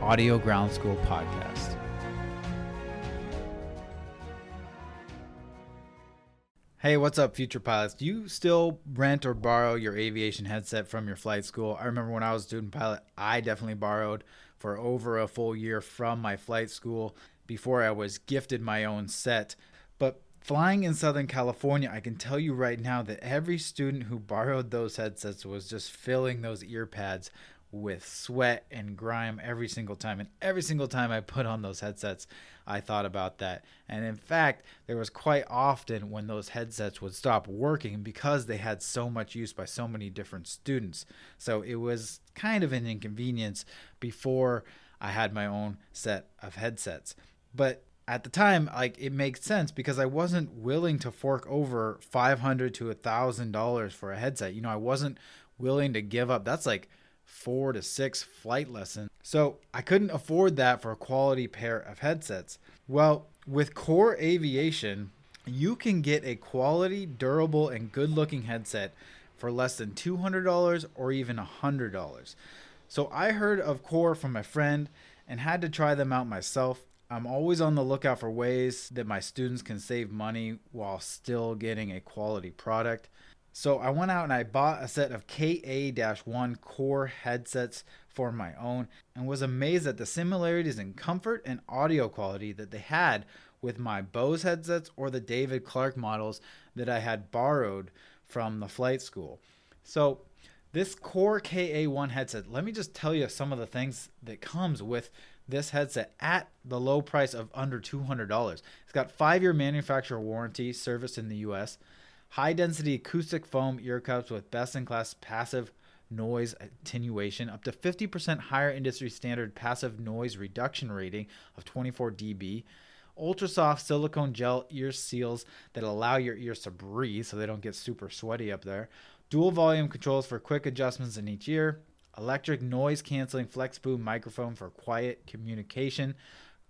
Audio Ground School podcast. Hey, what's up, future pilots? Do you still rent or borrow your aviation headset from your flight school? I remember when I was a student pilot, I definitely borrowed for over a full year from my flight school before I was gifted my own set. But flying in Southern California, I can tell you right now that every student who borrowed those headsets was just filling those ear pads with sweat and grime every single time. And every single time I put on those headsets, I thought about that. And in fact, there was quite often when those headsets would stop working because they had so much use by so many different students. So it was kind of an inconvenience before I had my own set of headsets. But at the time, like it makes sense because I wasn't willing to fork over five hundred to a thousand dollars for a headset. You know, I wasn't willing to give up. That's like four to six flight lessons. So I couldn't afford that for a quality pair of headsets. Well, with Kore Aviation, you can get a quality, durable, and good looking headset for less than $200 or even $100. So I heard of Core from my friend and had to try them out myself. I'm always on the lookout for ways that my students can save money while still getting a quality product. So I went out and I bought a set of KA-1 Kore headsets for my own and was amazed at the similarities in comfort and audio quality that they had with my Bose headsets or the David Clark models that I had borrowed from the flight school. So this Kore KA1 headset, let me just tell you some of the things that comes with this headset at the low price of under $200. It's got 5-year manufacturer warranty service in the US high density acoustic foam ear cups with best in class passive noise attenuation, up to 50% higher industry standard passive noise reduction rating of 24 dB. Ultra soft silicone gel ear seals that allow your ears to breathe so they don't get super sweaty up there. Dual volume controls for quick adjustments in each ear. Electric noise canceling flex boom microphone for quiet communication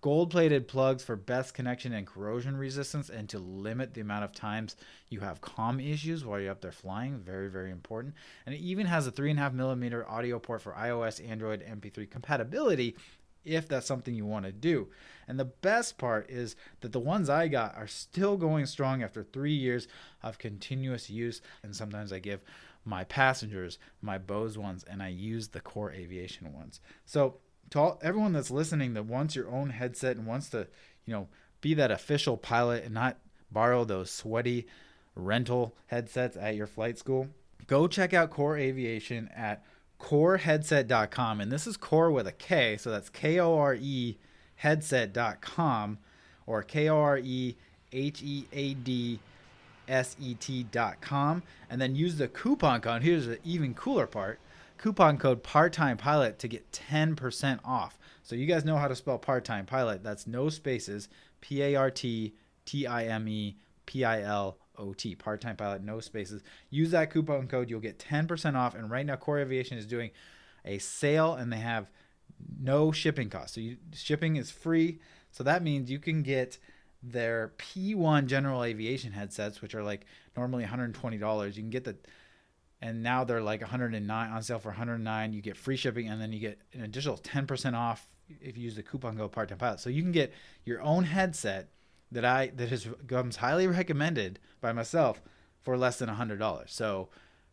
gold plated plugs for best connection and corrosion resistance and to limit the amount of times you have comm issues while you're up there flying very very important. And it even has a three and a half millimeter audio port for ios android mp3 compatibility if that's something you want to do. And the best part is that the ones i got are still going strong after three years of continuous use. And sometimes i give my passengers my bose ones and i use the Kore Aviation ones. So to all, everyone that's listening that wants your own headset and wants to, you know, be that official pilot and not borrow those sweaty rental headsets at your flight school, go check out Kore Aviation at koreheadset.com. And this is core with a K, so that's K O R E headset.com or K O R E H E A D S E T.com. And then use the coupon code. Here's the even cooler part coupon code part-time pilot to get 10% off. So you guys know how to spell part-time pilot. That's no spaces, P A R T T I M E P I L O T, part-time pilot, no spaces. Use that coupon code, you'll get 10% off and right now Kore Aviation is doing a sale and they have no shipping costs. So you, shipping is free. So that means you can get their P1 general aviation headsets which are like normally $120. You can get the and now they're like 109 on sale for 109 you get free shipping and then you get an additional 10% off if you use the coupon code part-time pilot. So you can get your own headset that i that has comes highly recommended by myself for less than $100 so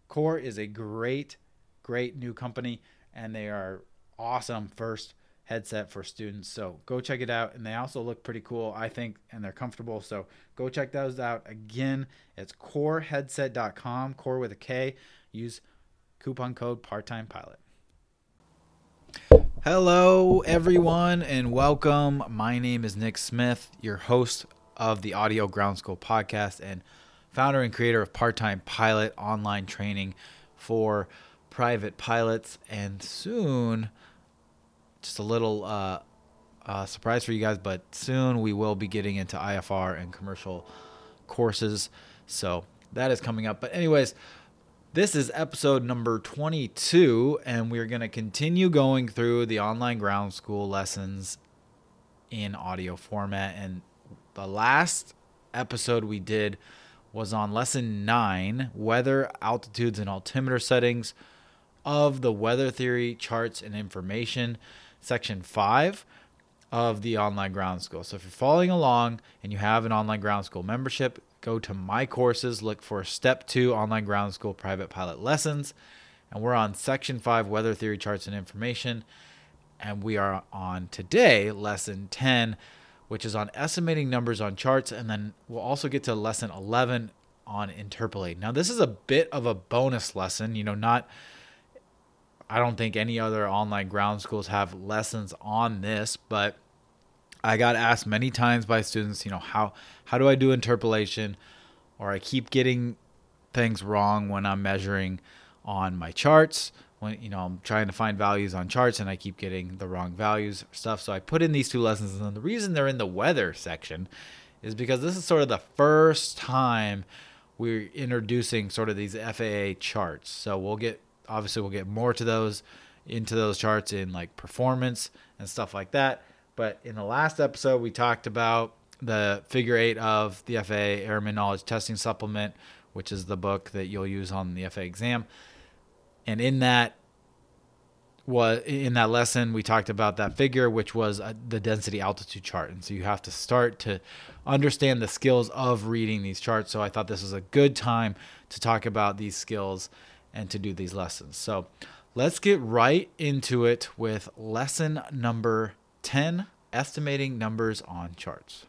Kore is a great great new company and they are awesome first headset for students. So go check it out. And they also look pretty cool, I think, and they're comfortable. So go check those out. Again, it's koreheadset.com, core with a K. Use coupon code part time pilot. Hello, everyone, and welcome. My name is Nick Smith, your host of the Audio Ground School podcast and founder and creator of Part Time Pilot online training for private pilots. And soon, just a little uh, uh, surprise for you guys, but soon we will be getting into IFR and commercial courses. So that is coming up. But, anyways, this is episode number 22, and we're going to continue going through the online ground school lessons in audio format. And the last episode we did was on lesson nine weather, altitudes, and altimeter settings of the weather theory, charts, and information, section five of the online ground school. So if you're following along and you have an online ground school membership, go to my courses, look for step two online ground school private pilot lessons. And we're on section five weather theory charts and information. And we are on today lesson 10, which is on estimating numbers on charts. And then we'll also get to lesson 11 on interpolate. Now, this is a bit of a bonus lesson, you know, not. I don't think any other online ground schools have lessons on this, but I got asked many times by students, you know, how how do I do interpolation? Or I keep getting things wrong when I'm measuring on my charts. When you know I'm trying to find values on charts and I keep getting the wrong values or stuff. So I put in these two lessons, and the reason they're in the weather section is because this is sort of the first time we're introducing sort of these FAA charts. So we'll get obviously we'll get more to those into those charts in like performance and stuff like that. But in the last episode, we talked about the figure eight of the FAA Airman Knowledge Testing Supplement, which is the book that you'll use on the FAA exam. And in that was in that lesson we talked about that figure which was uh, the density altitude chart and so you have to start to understand the skills of reading these charts so i thought this was a good time to talk about these skills and to do these lessons so let's get right into it with lesson number 10 estimating numbers on charts.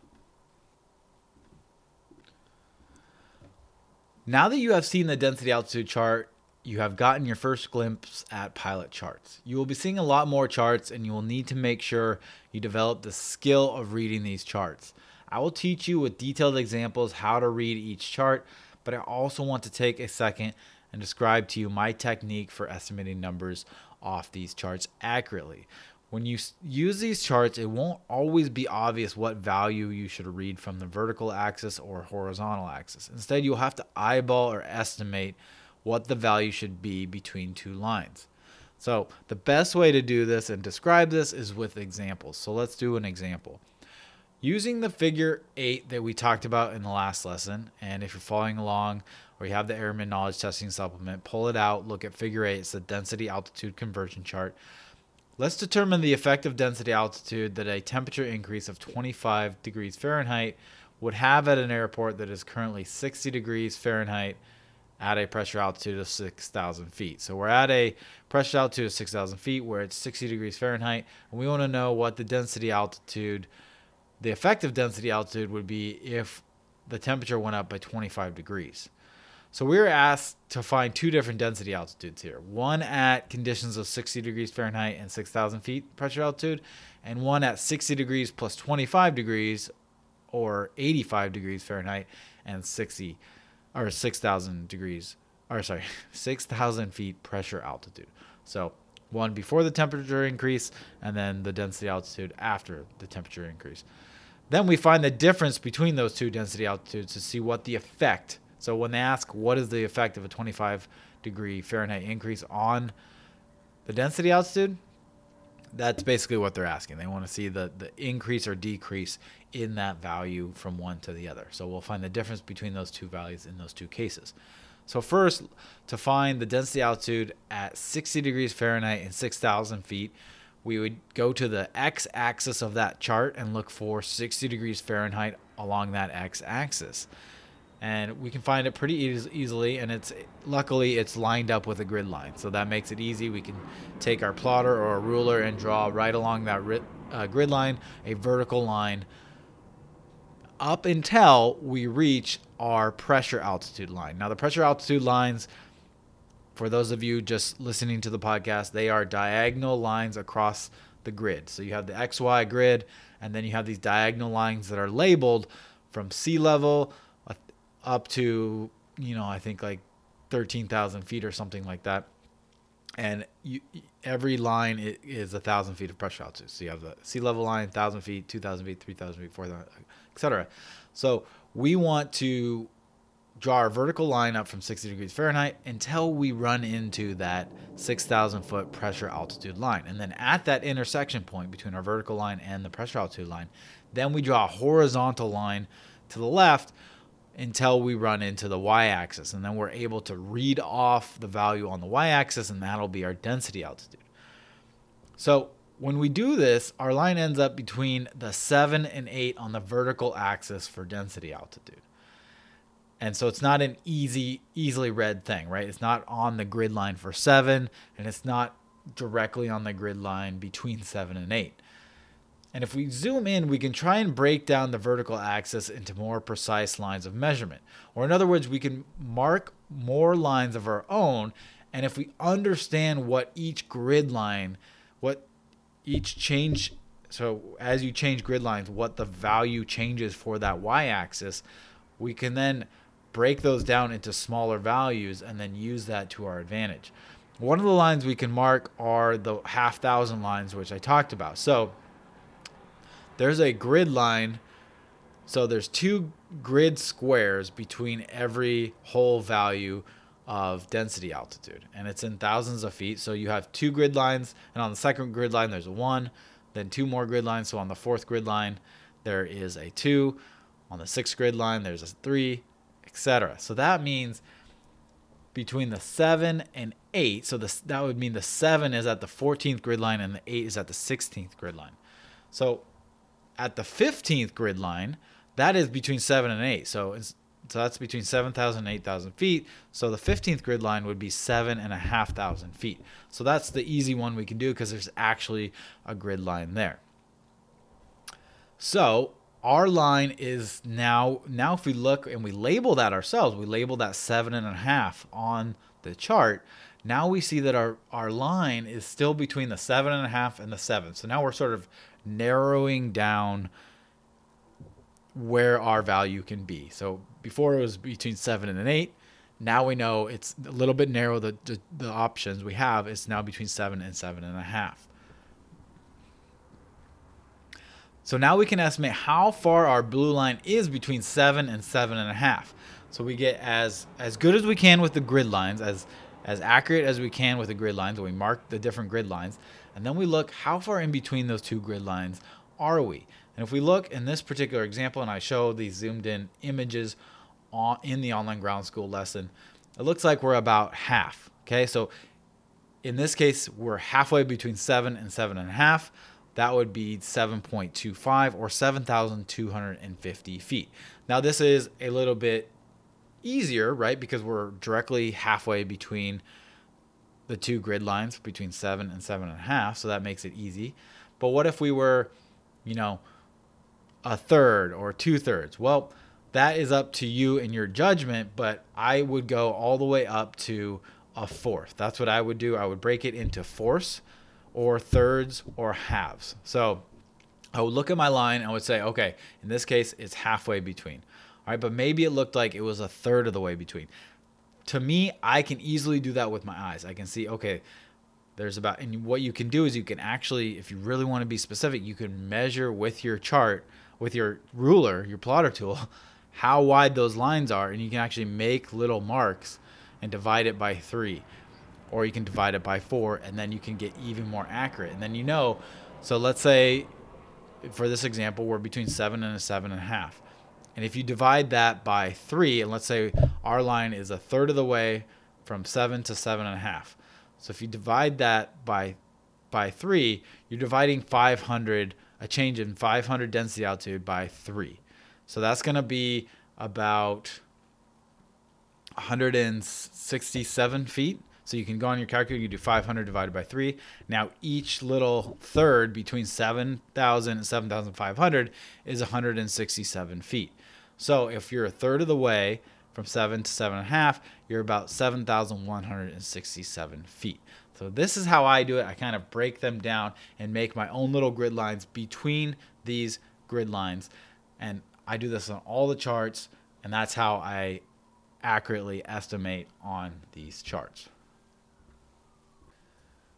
Now that you have seen the density altitude chart, you have gotten your first glimpse at pilot charts. You will be seeing a lot more charts and you will need to make sure you develop the skill of reading these charts. I will teach you with detailed examples how to read each chart, but I also want to take a second and describe to you my technique for estimating numbers off these charts accurately when you use these charts, it won't always be obvious what value you should read from the vertical axis or horizontal axis. Instead, you'll have to eyeball or estimate what the value should be between two lines. So, the best way to do this and describe this is with examples. So, let's do an example. Using the figure 8 that we talked about in the last lesson, and if you're following along or you have the Airman Knowledge Testing Supplement, pull it out, look at figure 8, it's the density altitude conversion chart. Let's determine the effective density altitude that a temperature increase of 25 degrees Fahrenheit would have at an airport that is currently 60 degrees Fahrenheit at a pressure altitude of 6,000 feet. So we're at a pressure altitude of 6,000 feet where it's 60 degrees Fahrenheit, and we want to know what the density altitude, the effective density altitude would be if the temperature went up by 25 degrees. So we were asked to find two different density altitudes here one at conditions of 60 degrees Fahrenheit and 6,000 feet pressure altitude, and one at 60 degrees plus 25 degrees or 85 degrees Fahrenheit and 60 or 6,000 degrees, or sorry, 6,000 feet pressure altitude. So one before the temperature increase, and then the density altitude after the temperature increase. Then we find the difference between those two density altitudes to see what the effect so when they ask what is the effect of a 25 degree Fahrenheit increase on the density altitude, that's basically what they're asking. They want to see the, the increase or decrease in that value from one to the other. So we'll find the difference between those two values in those two cases. So first, to find the density altitude at 60 degrees Fahrenheit and 6,000 feet, we would go to the x-axis of that chart and look for 60 degrees Fahrenheit along that x-axis. And we can find it pretty eas- easily and it's luckily it's lined up with a grid line. So that makes it easy. We can take our plotter or a ruler and draw right along that ri- uh, grid line a vertical line. Up until we reach our pressure altitude line. Now the pressure altitude lines for those of you just listening to the podcast they are diagonal lines across the grid. So you have the xy grid and then you have these diagonal lines that are labeled from sea level up to you know I think like thirteen thousand feet or something like that, and you, every line is a thousand feet of pressure altitude. So you have the sea level line, thousand feet, two thousand feet, three thousand feet, four thousand, etc. So we want to draw our vertical line up from 60 degrees Fahrenheit until we run into that 6,000 foot pressure altitude line. And then at that intersection point between our vertical line and the pressure altitude line, then we draw a horizontal line to the left until we run into the y-axis and then we're able to read off the value on the y-axis and that'll be our density altitude. So when we do this, our line ends up between the 7 and 8 on the vertical axis for density altitude. And so it's not an easy easily read thing, right? It's not on the grid line for 7 and it's not directly on the grid line between 7 and 8. And if we zoom in, we can try and break down the vertical axis into more precise lines of measurement. Or in other words, we can mark more lines of our own. And if we understand what each grid line, what each change, so as you change grid lines, what the value changes for that y axis, we can then break those down into smaller values and then use that to our advantage. One of the lines we can mark are the half thousand lines, which I talked about. So there's a grid line. So there's two grid squares between every whole value of density altitude, and it's in thousands of feet. So you have two grid lines, and on the second grid line there's a one, then two more grid lines. So on the fourth grid line there is a two, on the sixth grid line there's a three, etc. So that means between the seven and eight. So that would mean the seven is at the 14th grid line and the eight is at the 16th grid line. So at the 15th grid line, that is between 7 and 8. So, so that's between 7,000 and 8,000 feet. So the 15th grid line would be 7,500 feet. So that's the easy one we can do because there's actually a grid line there. So our line is now, now if we look and we label that ourselves, we label that 7.5 on the chart. Now we see that our, our line is still between the 7.5 and the 7. So now we're sort of narrowing down where our value can be. So before it was between seven and an eight. Now we know it's a little bit narrow. The, the, the options we have is now between seven and seven and a half. So now we can estimate how far our blue line is between seven and seven and a half. So we get as as good as we can with the grid lines, as as accurate as we can with the grid lines. we mark the different grid lines, and then we look how far in between those two grid lines are we? And if we look in this particular example, and I show these zoomed in images in the online ground school lesson, it looks like we're about half. Okay, so in this case, we're halfway between seven and seven and a half. That would be 7.25 or 7,250 feet. Now, this is a little bit easier, right? Because we're directly halfway between the two grid lines between seven and seven and a half, so that makes it easy. But what if we were, you know, a third or two thirds? Well, that is up to you and your judgment, but I would go all the way up to a fourth. That's what I would do. I would break it into fourths or thirds or halves. So I would look at my line and I would say, okay, in this case, it's halfway between. All right, but maybe it looked like it was a third of the way between to me, I can easily do that with my eyes. I can see, okay, there's about, and what you can do is you can actually, if you really want to be specific, you can measure with your chart, with your ruler, your plotter tool, how wide those lines are, and you can actually make little marks and divide it by three. Or you can divide it by four, and then you can get even more accurate. And then you know, so let's say for this example, we're between seven and a seven and a half. And if you divide that by three, and let's say our line is a third of the way from seven to seven and a half. So if you divide that by by three, you're dividing 500, a change in 500 density altitude by three. So that's going to be about 167 feet. So you can go on your calculator, you do 500 divided by 3. Now each little third between 7,000 and 7,500 is 167 feet. So if you're a third of the way from 7 to 7.5, you're about 7,167 feet. So this is how I do it. I kind of break them down and make my own little grid lines between these grid lines. And I do this on all the charts, and that's how I accurately estimate on these charts.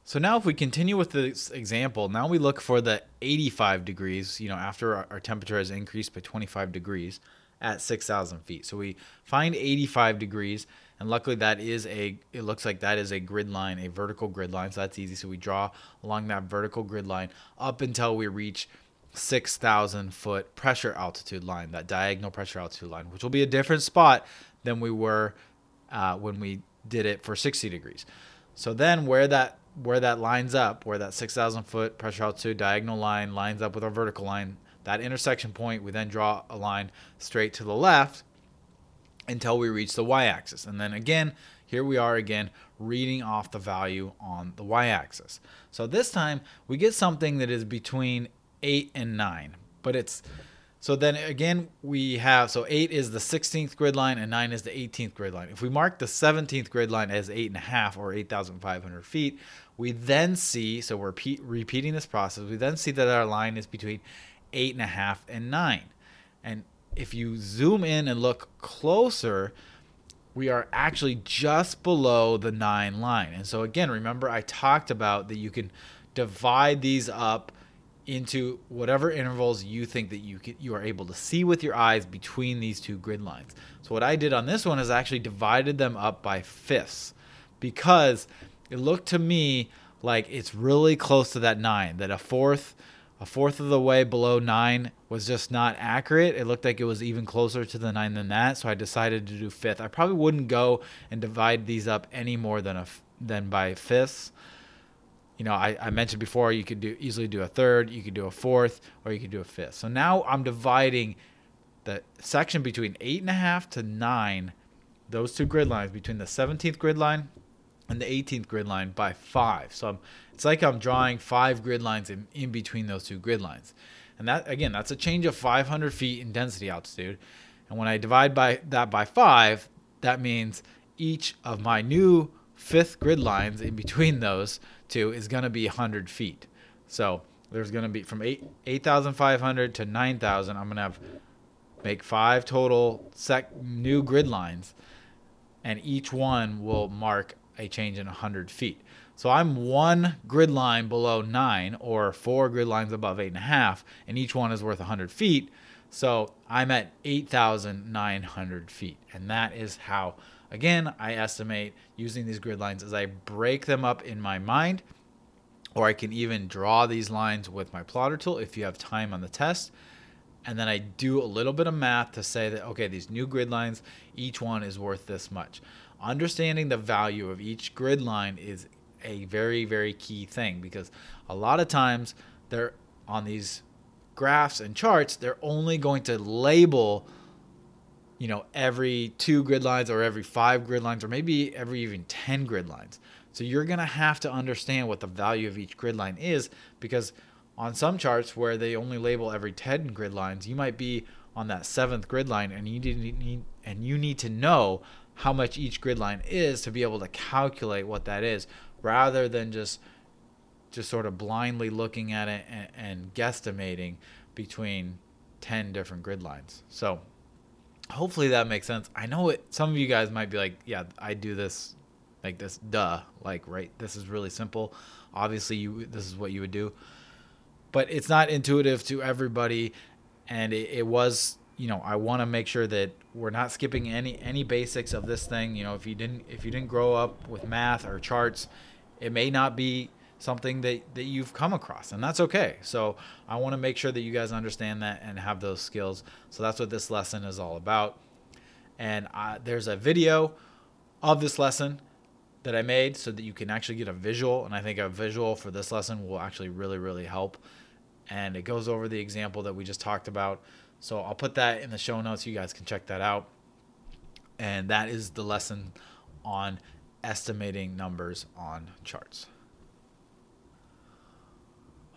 So now if we continue with this example, now we look for the 85 degrees, you know, after our temperature has increased by 25 degrees at 6,000 feet. So we find 85 degrees, and luckily that is a, it looks like that is a grid line, a vertical grid line, so that's easy. So we draw along that vertical grid line up until we reach 6,000 foot pressure altitude line, that diagonal pressure altitude line, which will be a different spot than we were uh, when we did it for 60 degrees. So then where that where that lines up, where that 6,000 foot pressure altitude diagonal line lines up with our vertical line, that intersection point, we then draw a line straight to the left until we reach the y-axis. And then again, here we are again reading off the value on the y-axis. So this time we get something that is between 8 and 9, but it's so then again, we have, so 8 is the 16th grid line and 9 is the 18th grid line. If we mark the 17th grid line as 8.5 or 8,500 feet, we then see, so we're repeating this process, we then see that our line is between 8.5 and 9. And if you zoom in and look closer, we are actually just below the 9 line. And so again, remember I talked about that you can divide these up into whatever intervals you think that you can, you are able to see with your eyes between these two grid lines. So what I did on this one is I actually divided them up by fifths because it looked to me like it's really close to that 9 that a fourth a fourth of the way below 9 was just not accurate. It looked like it was even closer to the 9 than that, so I decided to do fifth. I probably wouldn't go and divide these up any more than a than by fifths you know, I, I mentioned before you could do easily do a third, you could do a fourth, or you could do a fifth. So now I'm dividing the section between eight and a half to nine, those two grid lines between the 17th grid line and the 18th grid line by five. So I'm, it's like I'm drawing five grid lines in, in between those two grid lines. And that again, that's a change of 500 feet in density altitude. And when I divide by that by five, that means each of my new fifth grid lines in between those two is going to be 100 feet. So there's going to be from 8 8,500 to 9,000. I'm going to have make five total sec new grid lines, and each one will mark a change in 100 feet. So I'm one grid line below nine, or four grid lines above eight and a half, and each one is worth 100 feet. So I'm at 8,900 feet, and that is how Again, I estimate using these grid lines as I break them up in my mind, or I can even draw these lines with my plotter tool if you have time on the test. And then I do a little bit of math to say that, okay, these new grid lines, each one is worth this much. Understanding the value of each grid line is a very, very key thing because a lot of times they're on these graphs and charts, they're only going to label you know, every two grid lines or every five grid lines or maybe every even 10 grid lines. So you're going to have to understand what the value of each grid line is because on some charts where they only label every 10 grid lines, you might be on that seventh grid line and you need and you need to know how much each grid line is to be able to calculate what that is rather than just just sort of blindly looking at it and, and guesstimating between 10 different grid lines. So hopefully that makes sense. I know it. Some of you guys might be like, "Yeah, I do this like this." Duh. Like, right? This is really simple. Obviously, you this is what you would do, but it's not intuitive to everybody, and it, it was. You know, I want to make sure that we're not skipping any any basics of this thing. You know, if you didn't if you didn't grow up with math or charts, it may not be something that, that you've come across and that's okay. So i want to make sure that you guys understand that and have those skills. So that's what this lesson is all about. And I, there's a video of this lesson that i made so that you can actually get a visual and i think a visual for this lesson will actually really really help. And it goes over the example that we just talked about so i'll put that in the show notes you guys can check that out And that is the lesson on estimating numbers on charts.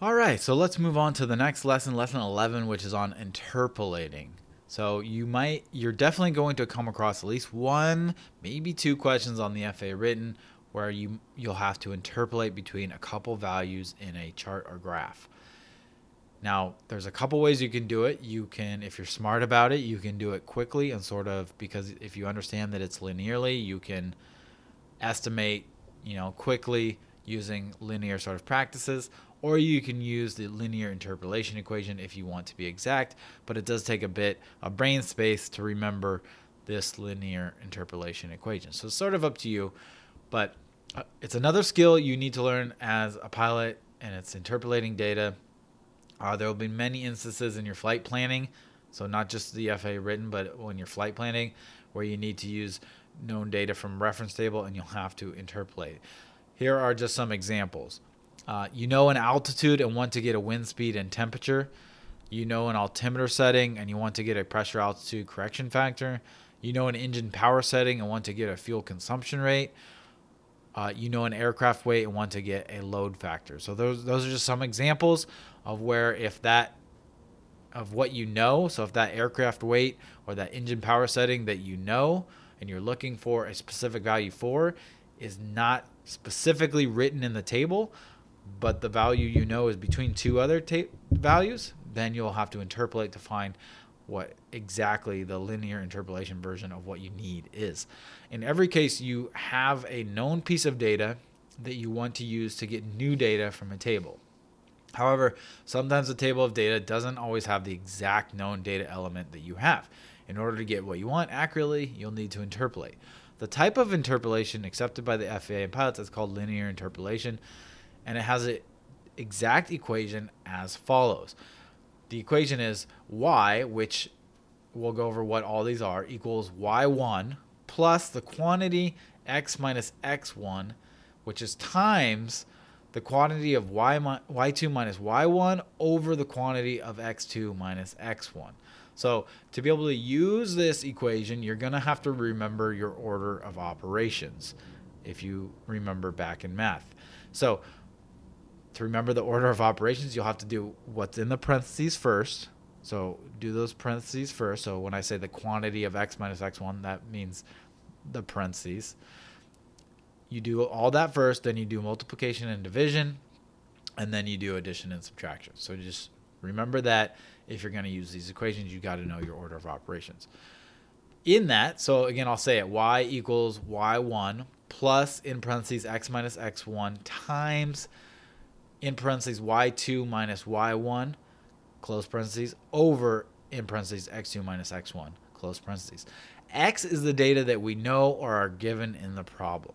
All right, so let's move on to the next lesson, lesson 11, which is on interpolating. So you might, you're definitely going to come across at least one, maybe two questions on the FAA written where you you'll have to interpolate between a couple values in a chart or graph. Now, there's a couple ways you can do it. You can, if you're smart about it, you can do it quickly and sort of because if you understand that it's linearly, you can estimate, you know, quickly using linear sort of practices, or you can use the linear interpolation equation if you want to be exact, but it does take a bit of brain space to remember this linear interpolation equation. So it's sort of up to you, but uh, it's another skill you need to learn as a pilot, and it's interpolating data. Uh, there will be many instances in your flight planning, so not just the FAA written, but when you're flight planning, where you need to use known data from reference table and you'll have to interpolate. Here are just some examples. Uh, you know an altitude and want to get a wind speed and temperature. You know an altimeter setting and you want to get a pressure altitude correction factor. You know an engine power setting and want to get a fuel consumption rate. Uh, you know an aircraft weight and want to get a load factor. So those those are just some examples of where if that of what you know, so if that aircraft weight or that engine power setting that you know and you're looking for a specific value for is not specifically written in the table, but the value you know is between two other ta- values, then you'll have to interpolate to find what exactly the linear interpolation version of what you need is. In every case, you have a known piece of data that you want to use to get new data from a table. However, sometimes the table of data doesn't always have the exact known data element that you have. In order to get what you want accurately, you'll need to interpolate. The type of interpolation accepted by the FAA and pilots is called linear interpolation, and it has an exact equation as follows. The equation is y, which we'll go over what all these are, equals y1 plus the quantity x minus x1, which is times the quantity of y y2 minus y1 over the quantity of x2 minus x1. So to be able to use this equation, you're going to have to remember your order of operations if you remember back in math. So to remember the order of operations, you'll have to do what's in the parentheses first. So do those parentheses first. So when I say the quantity of x minus x1, that means the parentheses you do all that first, then you do multiplication and division, and then you do addition and subtraction. So just remember that if you're going to use these equations, you got to know your order of operations. In that, so again, I'll say it y equals y1 plus in parentheses x minus x1 times in parentheses y2 minus y1 close parentheses over in parentheses x2 minus x1 close parentheses. X is the data that we know or are given in the problem.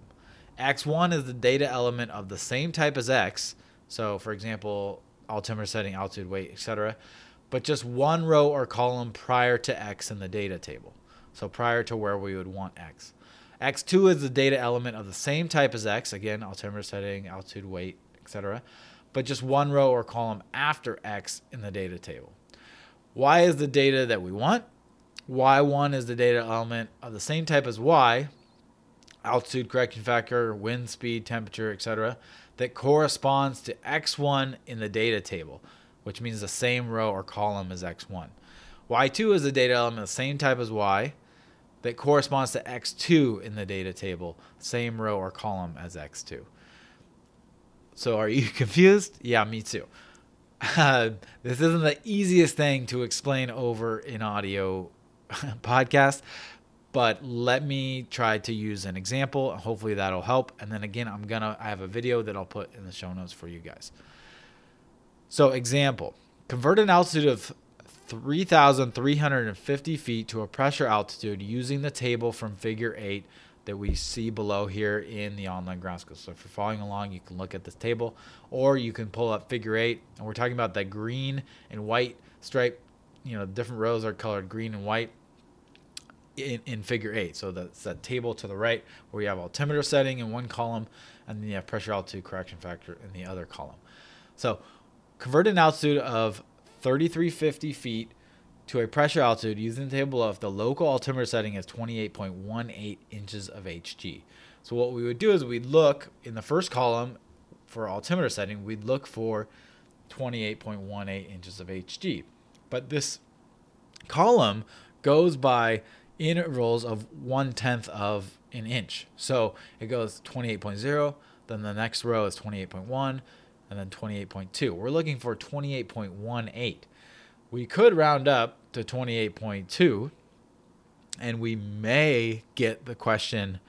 X1 is the data element of the same type as X. So, for example, altimeter setting, altitude, weight, etc. But just one row or column prior to X in the data table. So prior to where we would want X. X2 is the data element of the same type as X. Again, altimeter setting, altitude, weight, etc. But just one row or column after X in the data table. Y is the data that we want. Y1 is the data element of the same type as Y, altitude correction factor, wind speed, temperature, etc., that corresponds to x1 in the data table, which means the same row or column as x1. y2 is the data element the same type as y that corresponds to x2 in the data table, same row or column as x2. So are you confused? Yeah, me too. Uh, this isn't the easiest thing to explain over an audio podcast, but let me try to use an example. Hopefully that'll help. And then again, I'm gonna I have a video that I'll put in the show notes for you guys. So example, convert an altitude of 3,350 feet to a pressure altitude using the table from figure 8 that we see below here in the online ground school. So if you're following along, you can look at this table or you can pull up figure 8 and we're talking about that green and white stripe, you know, different rows are colored green and white in, in figure eight. So that's that table to the right where you have altimeter setting in one column and then you have pressure altitude correction factor in the other column. So convert an altitude of 3350 feet to a pressure altitude using the table of the local altimeter setting is 28.18 inches of Hg. So what we would do is we'd look in the first column for altimeter setting, we'd look for 28.18 inches of Hg. But this column goes by intervals of one tenth of an inch. So it goes 28.0, then the next row is 28.1, and then 28.2. We're looking for 28.18. We could round up to 28.2, and we may get the question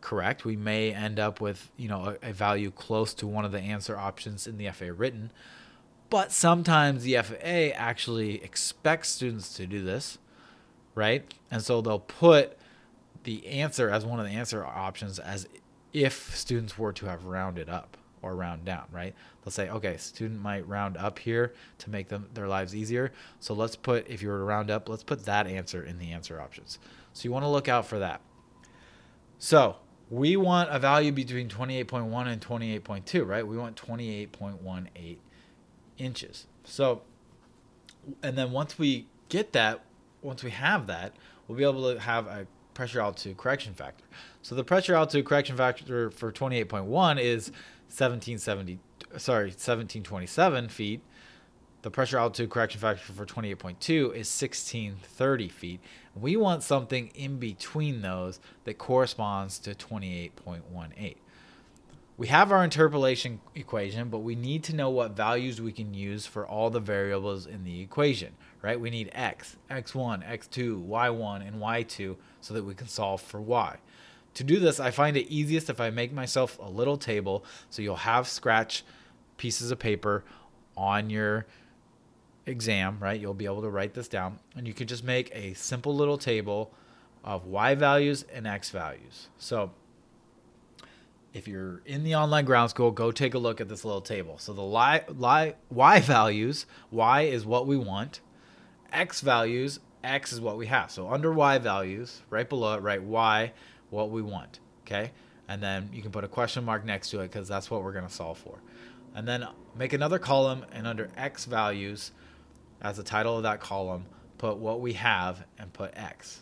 correct. We may end up with you know a, a value close to one of the answer options in the FAA written. But sometimes the FAA actually expects students to do this, right? And so they'll put the answer as one of the answer options as if students were to have rounded up or round down, right? They'll say, okay, student might round up here to make them their lives easier. So let's put if you were to round up, let's put that answer in the answer options. So you want to look out for that. So we want a value between 28.1 and 28.2, right? We want 28.18 inches. So, and then once we get that, once we have that, we'll be able to have a pressure altitude correction factor. So the pressure altitude correction factor for 28.1 is 1770, sorry, 1727 feet. The pressure altitude correction factor for 28.2 is 1630 feet. We want something in between those that corresponds to 28.18 we have our interpolation equation, but we need to know what values we can use for all the variables in the equation, right? We need x, x1, x2, y1, and y2 so that we can solve for y. To do this, I find it easiest if I make myself a little table so you'll have scratch pieces of paper on your exam, right? You'll be able to write this down and you can just make a simple little table of y values and x values. So if you're in the online ground school, go take a look at this little table. So the lie, lie, y values, y is what we want. X values, x is what we have. So under y values, right below it, write y, what we want. Okay? And then you can put a question mark next to it because that's what we're going to solve for. And then make another column and under x values, as the title of that column, put what we have and put x.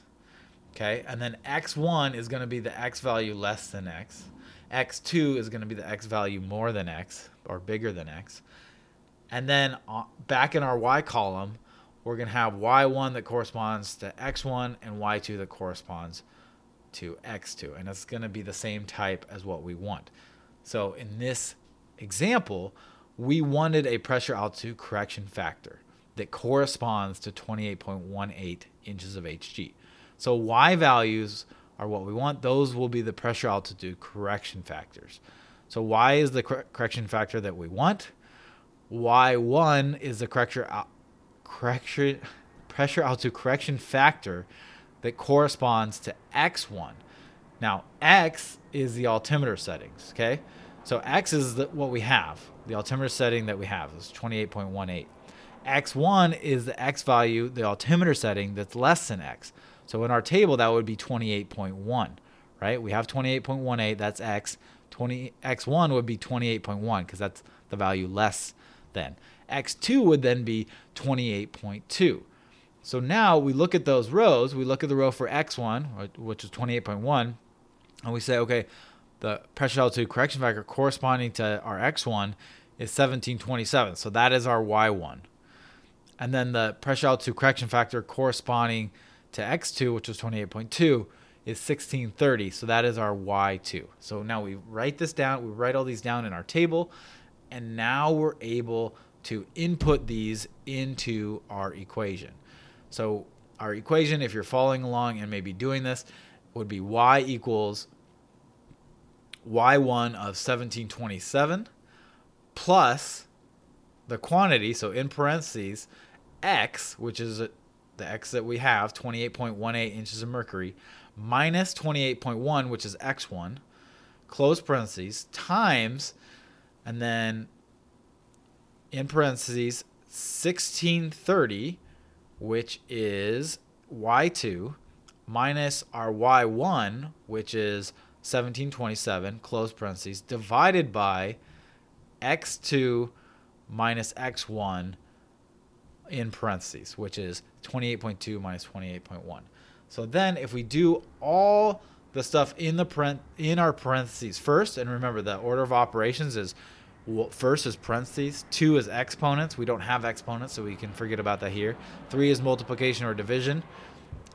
Okay? And then x1 is going to be the x value less than x x2 is going to be the x value more than x or bigger than x. And then uh, back in our y column, we're going to have y1 that corresponds to x1 and y2 that corresponds to x2. And it's going to be the same type as what we want. So in this example, we wanted a pressure altitude correction factor that corresponds to 28.18 inches of Hg. So y values are what we want. Those will be the pressure altitude correction factors. So y is the cor- correction factor that we want. Y1 is the correction, correction pressure altitude correction factor that corresponds to x1. Now, x is the altimeter settings, okay? So x is the, what we have. The altimeter setting that we have is 28.18. x1 is the x value, the altimeter setting that's less than x. So in our table, that would be 28.1, right? We have 28.18, that's x. 20, x1 would be 28.1 because that's the value less than. x2 would then be 28.2. So now we look at those rows, we look at the row for x1, which is 28.1, and we say, okay, the pressure altitude correction factor corresponding to our x1 is 1727. So that is our y1. And then the pressure altitude correction factor corresponding to x2, which was 28.2, is 1630. So that is our y2. So now we write this down. We write all these down in our table. And now we're able to input these into our equation. So our equation, if you're following along and maybe doing this, would be y equals y1 of 1727 plus the quantity, so in parentheses, x, which is the x that we have, 28.18 inches of mercury, minus 28.1, which is x1, close parentheses, times, and then in parentheses, 1630, which is y2, minus our y1, which is 1727, close parentheses, divided by x2 minus x1 in parentheses, which is 28.2 minus 28.1. So then if we do all the stuff in the parent, in our parentheses first, and remember the order of operations is first is parentheses, two is exponents. We don't have exponents, so we can forget about that here. Three is multiplication or division,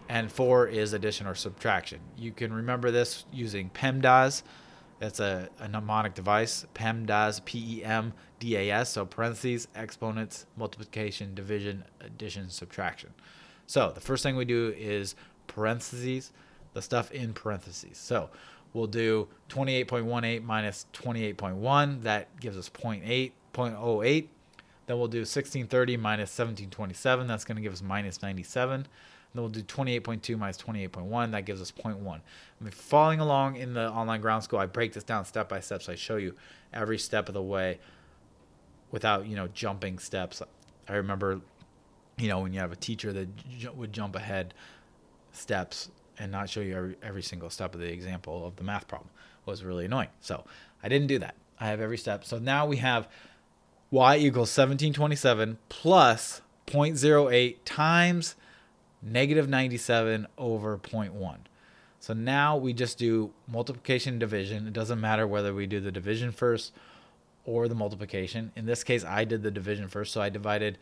and four is addition or subtraction. You can remember this using PEMDAS. That's a, a mnemonic device. PEMDAS, P E M D A S. So parentheses, exponents, multiplication, division, addition, subtraction. So the first thing we do is parentheses, the stuff in parentheses. So we'll do 28.18 minus 28.1. That gives us 0.8, 0.08. Then we'll do 1630 minus 1727. That's going to give us minus 97. Then we'll do 28.2 minus 28.1. That gives us 0.1. I'm following along in the online ground school, I break this down step by step. So I show you every step of the way without, you know, jumping steps. I remember, you know, when you have a teacher that j- would jump ahead steps and not show you every, every single step of the example of the math problem was really annoying. So I didn't do that. I have every step. So now we have y equals 1727 plus 0.08 times negative 97 over 0.1. So now we just do multiplication division. It doesn't matter whether we do the division first or the multiplication. In this case, I did the division first. So I divided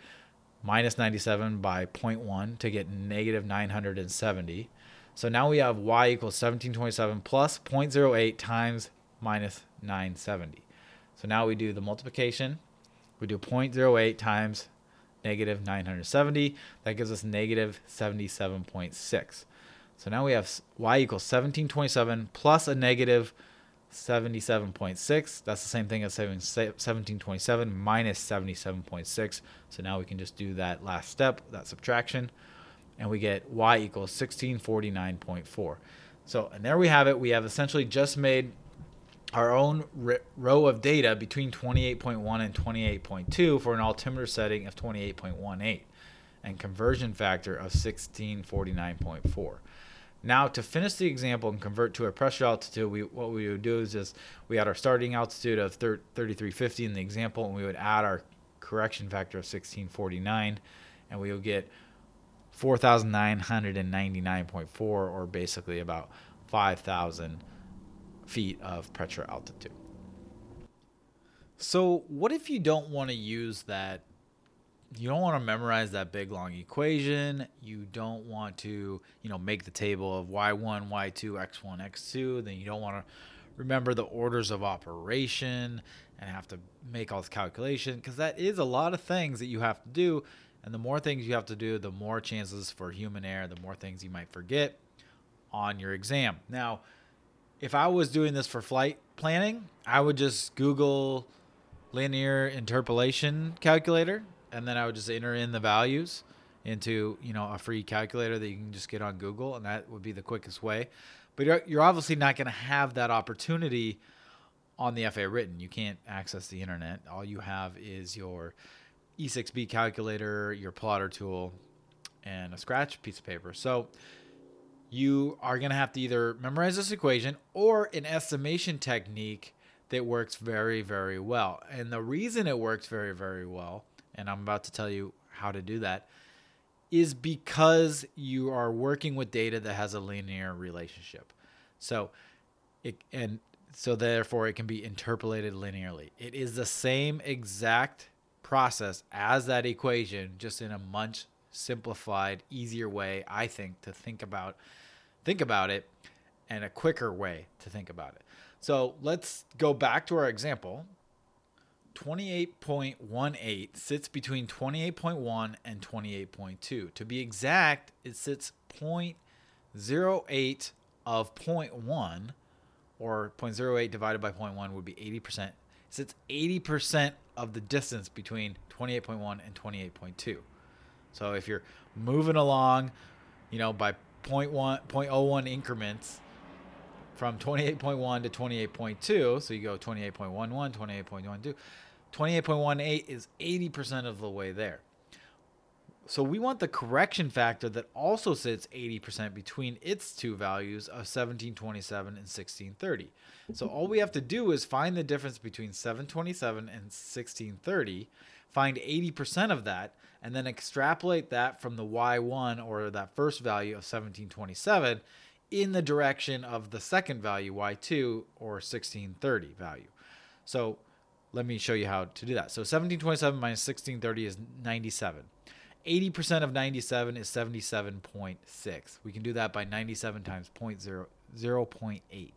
minus 97 by 0.1 to get negative 970. So now we have y equals 1727 plus 0.08 times minus 970. So now we do the multiplication. We do 0.08 times negative 970. That gives us negative 77.6. So now we have y equals 1727 plus a negative 77.6. That's the same thing as 1727 minus 77.6. So now we can just do that last step, that subtraction, and we get y equals 1649.4. So, and there we have it. We have essentially just made our own row of data between 28.1 and 28.2 for an altimeter setting of 28.18 and conversion factor of 1649.4. Now to finish the example and convert to a pressure altitude, we, what we would do is just we had our starting altitude of 3350 in the example, and we would add our correction factor of 1649, and we would get 4,999.4, or basically about 5,000 feet of pressure altitude. So, what if you don't want to use that you don't want to memorize that big long equation. You don't want to, you know, make the table of y1, y2, x1, x2. Then you don't want to remember the orders of operation and have to make all this calculation because that is a lot of things that you have to do. And the more things you have to do, the more chances for human error, the more things you might forget on your exam. Now, if I was doing this for flight planning, I would just Google linear interpolation calculator and then I would just enter in the values into you know a free calculator that you can just get on Google, and that would be the quickest way. But you're, you're obviously not going to have that opportunity on the FAA written. You can't access the internet. All you have is your E6B calculator, your plotter tool, and a scratch piece of paper. So you are going to have to either memorize this equation or an estimation technique that works very, very well. And the reason it works very, very well and I'm about to tell you how to do that, is because you are working with data that has a linear relationship. So it and so therefore it can be interpolated linearly. It is the same exact process as that equation, just in a much simplified, easier way, I think, to think about think about it and a quicker way to think about it. So let's go back to our example 28.18 sits between 28.1 and 28.2. To be exact, it sits 0.08 of 0.1, or 0.08 divided by 0.1 would be 80%. It sits 80% of the distance between 28.1 and 28.2. So if you're moving along, you know, by 0.1, 0.01 increments, from 28.1 to 28.2. So you go 28.11, 28.12. 28.18 is 80% of the way there. So we want the correction factor that also sits 80% between its two values of 1727 and 1630. So all we have to do is find the difference between 727 and 1630, find 80% of that, and then extrapolate that from the y1 or that first value of 1727 in the direction of the second value, y2 or 1630 value. So let me show you how to do that. So 1727 minus 1630 is 97. 80% of 97 is 77.6. We can do that by 97 times 0, 0.8.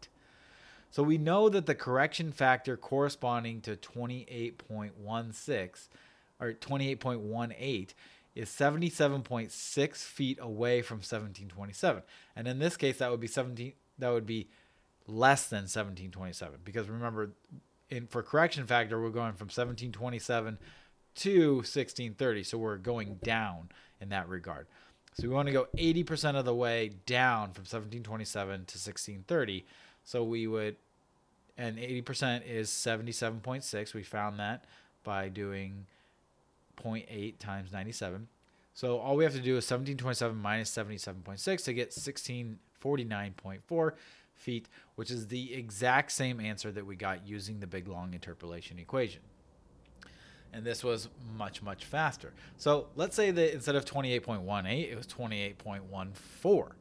So we know that the correction factor corresponding to 28.16 or 28.18 is 77.6 feet away from 1727. And in this case that would be 17 that would be less than 1727 because remember in for correction factor we're going from 1727 to 1630. So we're going down in that regard. So we want to go 80% of the way down from 1727 to 1630. So we would, and 80% is 77.6. We found that by doing 0.8 times 97. So all we have to do is 1727 minus 77.6 to get 1649.4 feet, which is the exact same answer that we got using the big long interpolation equation and this was much much faster. So let's say that instead of 28.18, it was 28.14.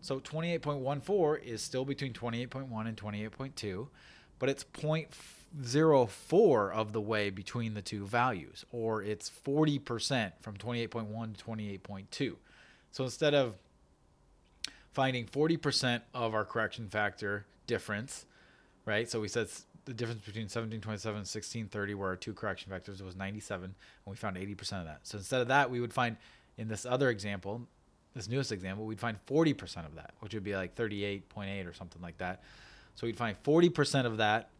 So 28.14 is still between 28.1 and 28.2, but it's 0.04 of the way between the two values, or it's 40% from 28.1 to 28.2. So instead of finding 40% of our correction factor difference, right? So we said the difference between 1727 and 1630, where our two correction factors was 97, and we found 80% of that. So instead of that, we would find in this other example, this newest example, we'd find 40% of that, which would be like 38.8 or something like that. So we'd find 40% of that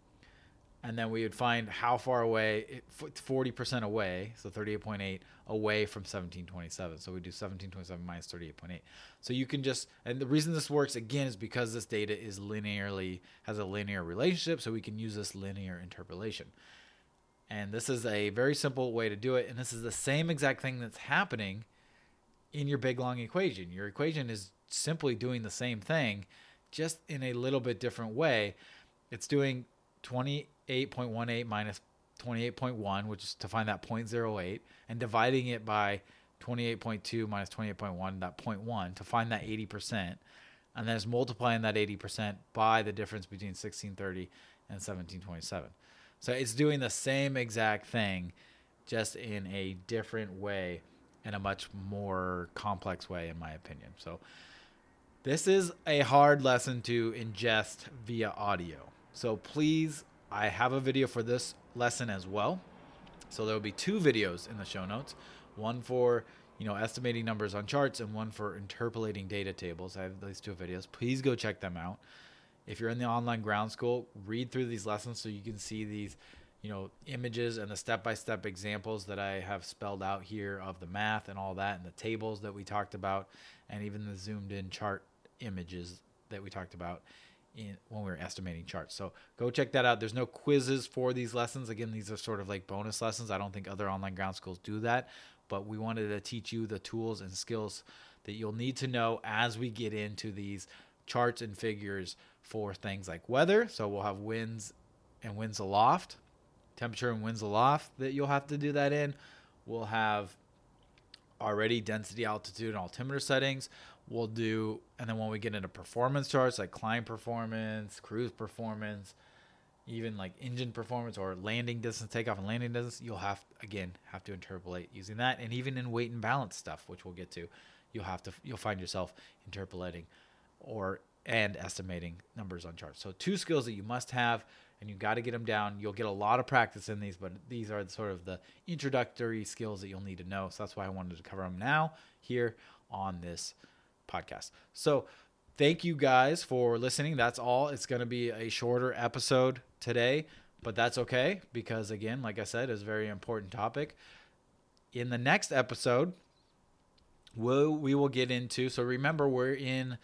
and then we would find how far away 40% away so 38.8 away from 1727 so we do 1727 minus 38.8 so you can just and the reason this works again is because this data is linearly has a linear relationship so we can use this linear interpolation. And this is a very simple way to do it and this is the same exact thing that's happening in your big long equation. Your equation is simply doing the same thing just in a little bit different way. It's doing 28.18 minus 28.1, which is to find that 0.08, and dividing it by 28.2 minus 28.1, that 0.1, to find that 80%. And then it's multiplying that 80% by the difference between 1630 and 1727. So it's doing the same exact thing, just in a different way, in a much more complex way, in my opinion. So this is a hard lesson to ingest via audio. So please, I have a video for this lesson as well. So there will be two videos in the show notes, one for you know estimating numbers on charts and one for interpolating data tables. I have these two videos. Please go check them out. If you're in the online ground school, read through these lessons so you can see these you know images and the step-by-step examples that I have spelled out here of the math and all that and the tables that we talked about and even the zoomed in chart images that we talked about in, when we were estimating charts. So go check that out. There's no quizzes for these lessons. Again, these are sort of like bonus lessons. I don't think other online ground schools do that, but we wanted to teach you the tools and skills that you'll need to know as we get into these charts and figures for things like weather. So we'll have winds and winds aloft, temperature and winds aloft that you'll have to do that in. We'll have already density, altitude, and altimeter settings we'll do and then when we get into performance charts like climb performance cruise performance even like engine performance or landing distance takeoff and landing distance you'll have again have to interpolate using that. And even in weight and balance stuff which we'll get to you'll have to you'll find yourself interpolating or and estimating numbers on charts. So two skills that you must have and you got to get them down. You'll get a lot of practice in these but these are sort of the introductory skills that you'll need to know. So that's why i wanted to cover them now here on this podcast. So thank you guys for listening. That's all. It's going to be a shorter episode today, but that's okay because, again, like I said, it's a very important topic. In the next episode, we'll, we will get into. So remember, we're in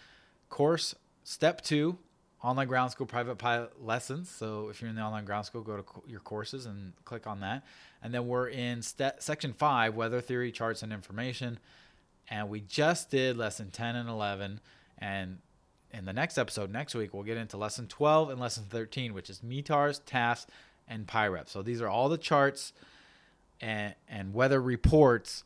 course step two online ground school private pilot lessons. So if you're in the online ground school, go to your courses and click on that. And then we're in st- section five, weather theory, charts, and information. And we just did lesson 10 and 11. And in the next episode, next week, we'll get into lesson 12 and lesson 13, which is METARs, TAFs, and PIREP. So these are all the charts and, and weather reports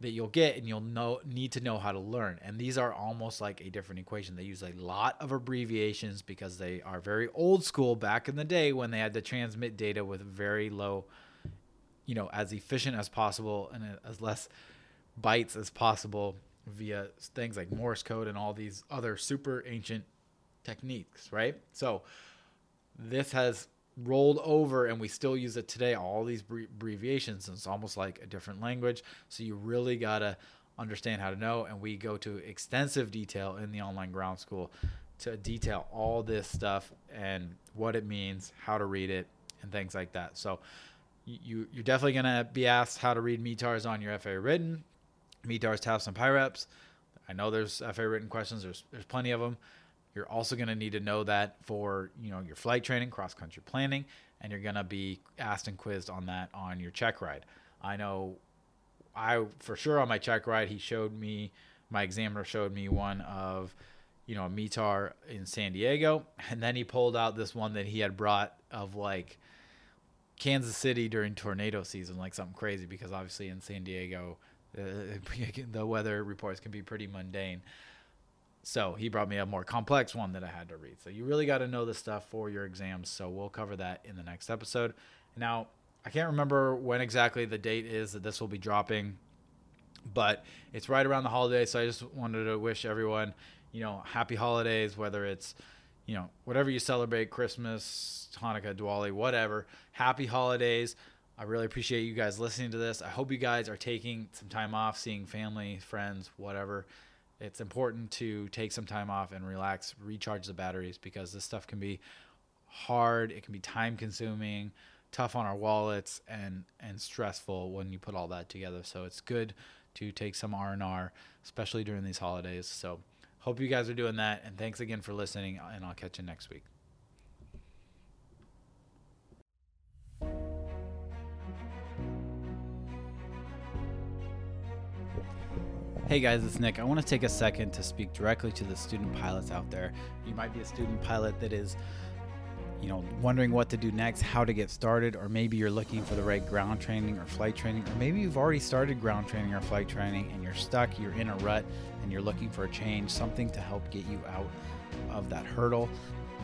that you'll get and you'll know need to know how to learn and these are almost like a different equation they use a lot of abbreviations because they are very old school back in the day when they had to transmit data with very low you know as efficient as possible and as less bytes as possible via things like morse code and all these other super ancient techniques right? So this has rolled over and we still use it today all these abbreviations it's almost like a different language. So you really got to understand how to know and we go to extensive detail in the online ground school to detail all this stuff and what it means how to read it and things like that. So you you're definitely going to be asked how to read METARs on your FA written METARs TAFs and PIREPs I know there's FAA written questions there's there's plenty of them you're also going to need to know that for you know your flight training, cross country planning, and you're going to be asked and quizzed on that on your check ride. I know, I for sure on my check ride he showed me, my examiner showed me one of, you know, a METAR in San Diego, and then he pulled out this one that he had brought of like. Kansas City during tornado season, like something crazy, because obviously in San Diego, Uh, the weather reports can be pretty mundane. So he brought me a more complex one that I had to read. So you really got to know the stuff for your exams. So we'll cover that in the next episode. Now, I can't remember when exactly the date is that this will be dropping, but it's right around the holidays. So I just wanted to wish everyone, you know, happy holidays, whether it's, you know, whatever you celebrate, Christmas, Hanukkah, Diwali, whatever. Happy holidays. I really appreciate you guys listening to this. I hope you guys are taking some time off, seeing family, friends, whatever it's important to take some time off and relax, recharge the batteries because this stuff can be hard, it can be time consuming, tough on our wallets and and stressful when you put all that together. So it's good to take some R&R especially during these holidays. So hope you guys are doing that and thanks again for listening and I'll catch you next week. Hey guys, it's Nick. I want to take a second to speak directly to the student pilots out there. You might be a student pilot that is, you know, wondering what to do next, how to get started, or maybe you're looking for the right ground training or flight training, or maybe you've already started ground training or flight training and you're stuck, you're in a rut, and you're looking for a change, something to help get you out of that hurdle.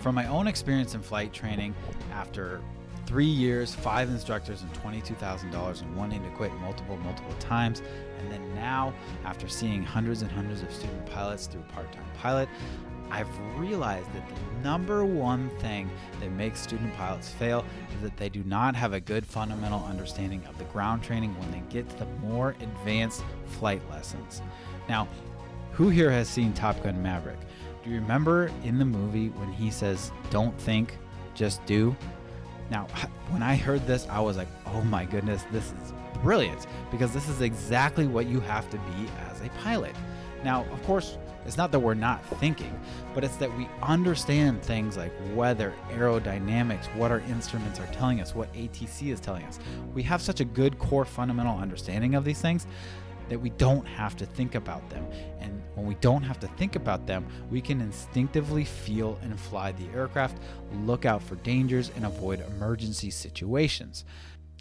From my own experience in flight training, after three years, five instructors, and $22,000 and wanting to quit multiple, multiple times, and then now, after seeing hundreds and hundreds of student pilots through Part Time Pilot, I've realized that the number one thing that makes student pilots fail is that they do not have a good fundamental understanding of the ground training when they get to the more advanced flight lessons. Now, who here has seen Top Gun Maverick? Do you remember in the movie when he says, Don't think, just do? Now, when I heard this, I was like, oh my goodness, this is brilliant because this is exactly what you have to be as a pilot. Now, of course, it's not that we're not thinking, but it's that we understand things like weather, aerodynamics, what our instruments are telling us, what ATC is telling us. We have such a good core fundamental understanding of these things that we don't have to think about them. And when we don't have to think about them, we can instinctively feel and fly the aircraft, look out for dangers, and avoid emergency situations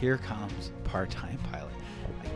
here comes part-time pilot.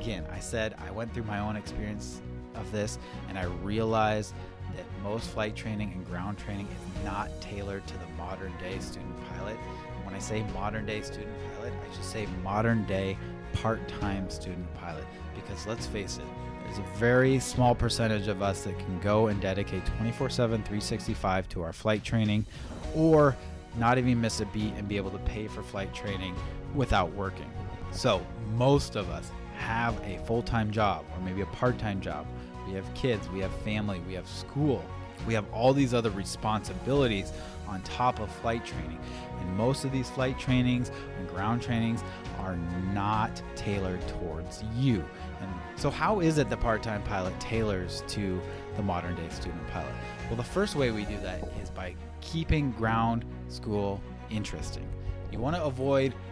Again i said i went through my own experience of this and i realized that most flight training and ground training is not tailored to the modern day student pilot. When I say modern day student pilot, I should say modern day part time student pilot. Because let's face it, there's a very small percentage of us that can go and dedicate 24 7, 365 to our flight training or not even miss a beat and be able to pay for flight training without working. So, most of us have a full time job or maybe a part time job. We have kids, we have family, we have school, we have all these other responsibilities on top of flight training. And most of these flight trainings and ground trainings are not tailored towards you. And so, how is it the part time pilot tailors to the modern day student pilot? Well, the first way we do that is by keeping ground school interesting. You want to avoid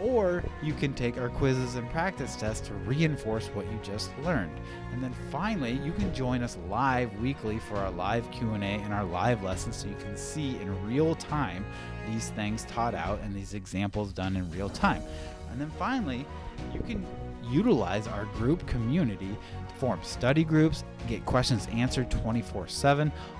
Or you can take our quizzes and practice tests to reinforce what you just learned. And then finally, you can join us live weekly for our live Q&A and our live lessons so you can see in real time these things taught out and these examples done in real time. And then finally, you can utilize our group community to form study groups, get questions answered 24 7.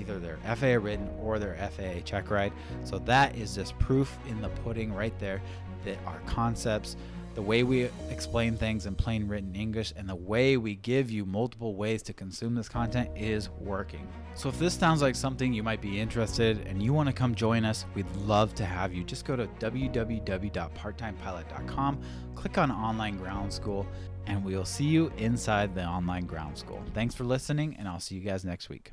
either their FAA written or their FAA check ride. So that is just proof in the pudding right there that our concepts, the way we explain things in plain written English, and the way we give you multiple ways to consume this content is working. So if this sounds like something you might be interested and you want to come join us, we'd love to have you. Just go to www.parttimepilot.com, click on online ground school, and we'll see you inside the online ground school. Thanks for listening, and I'll see you guys next week.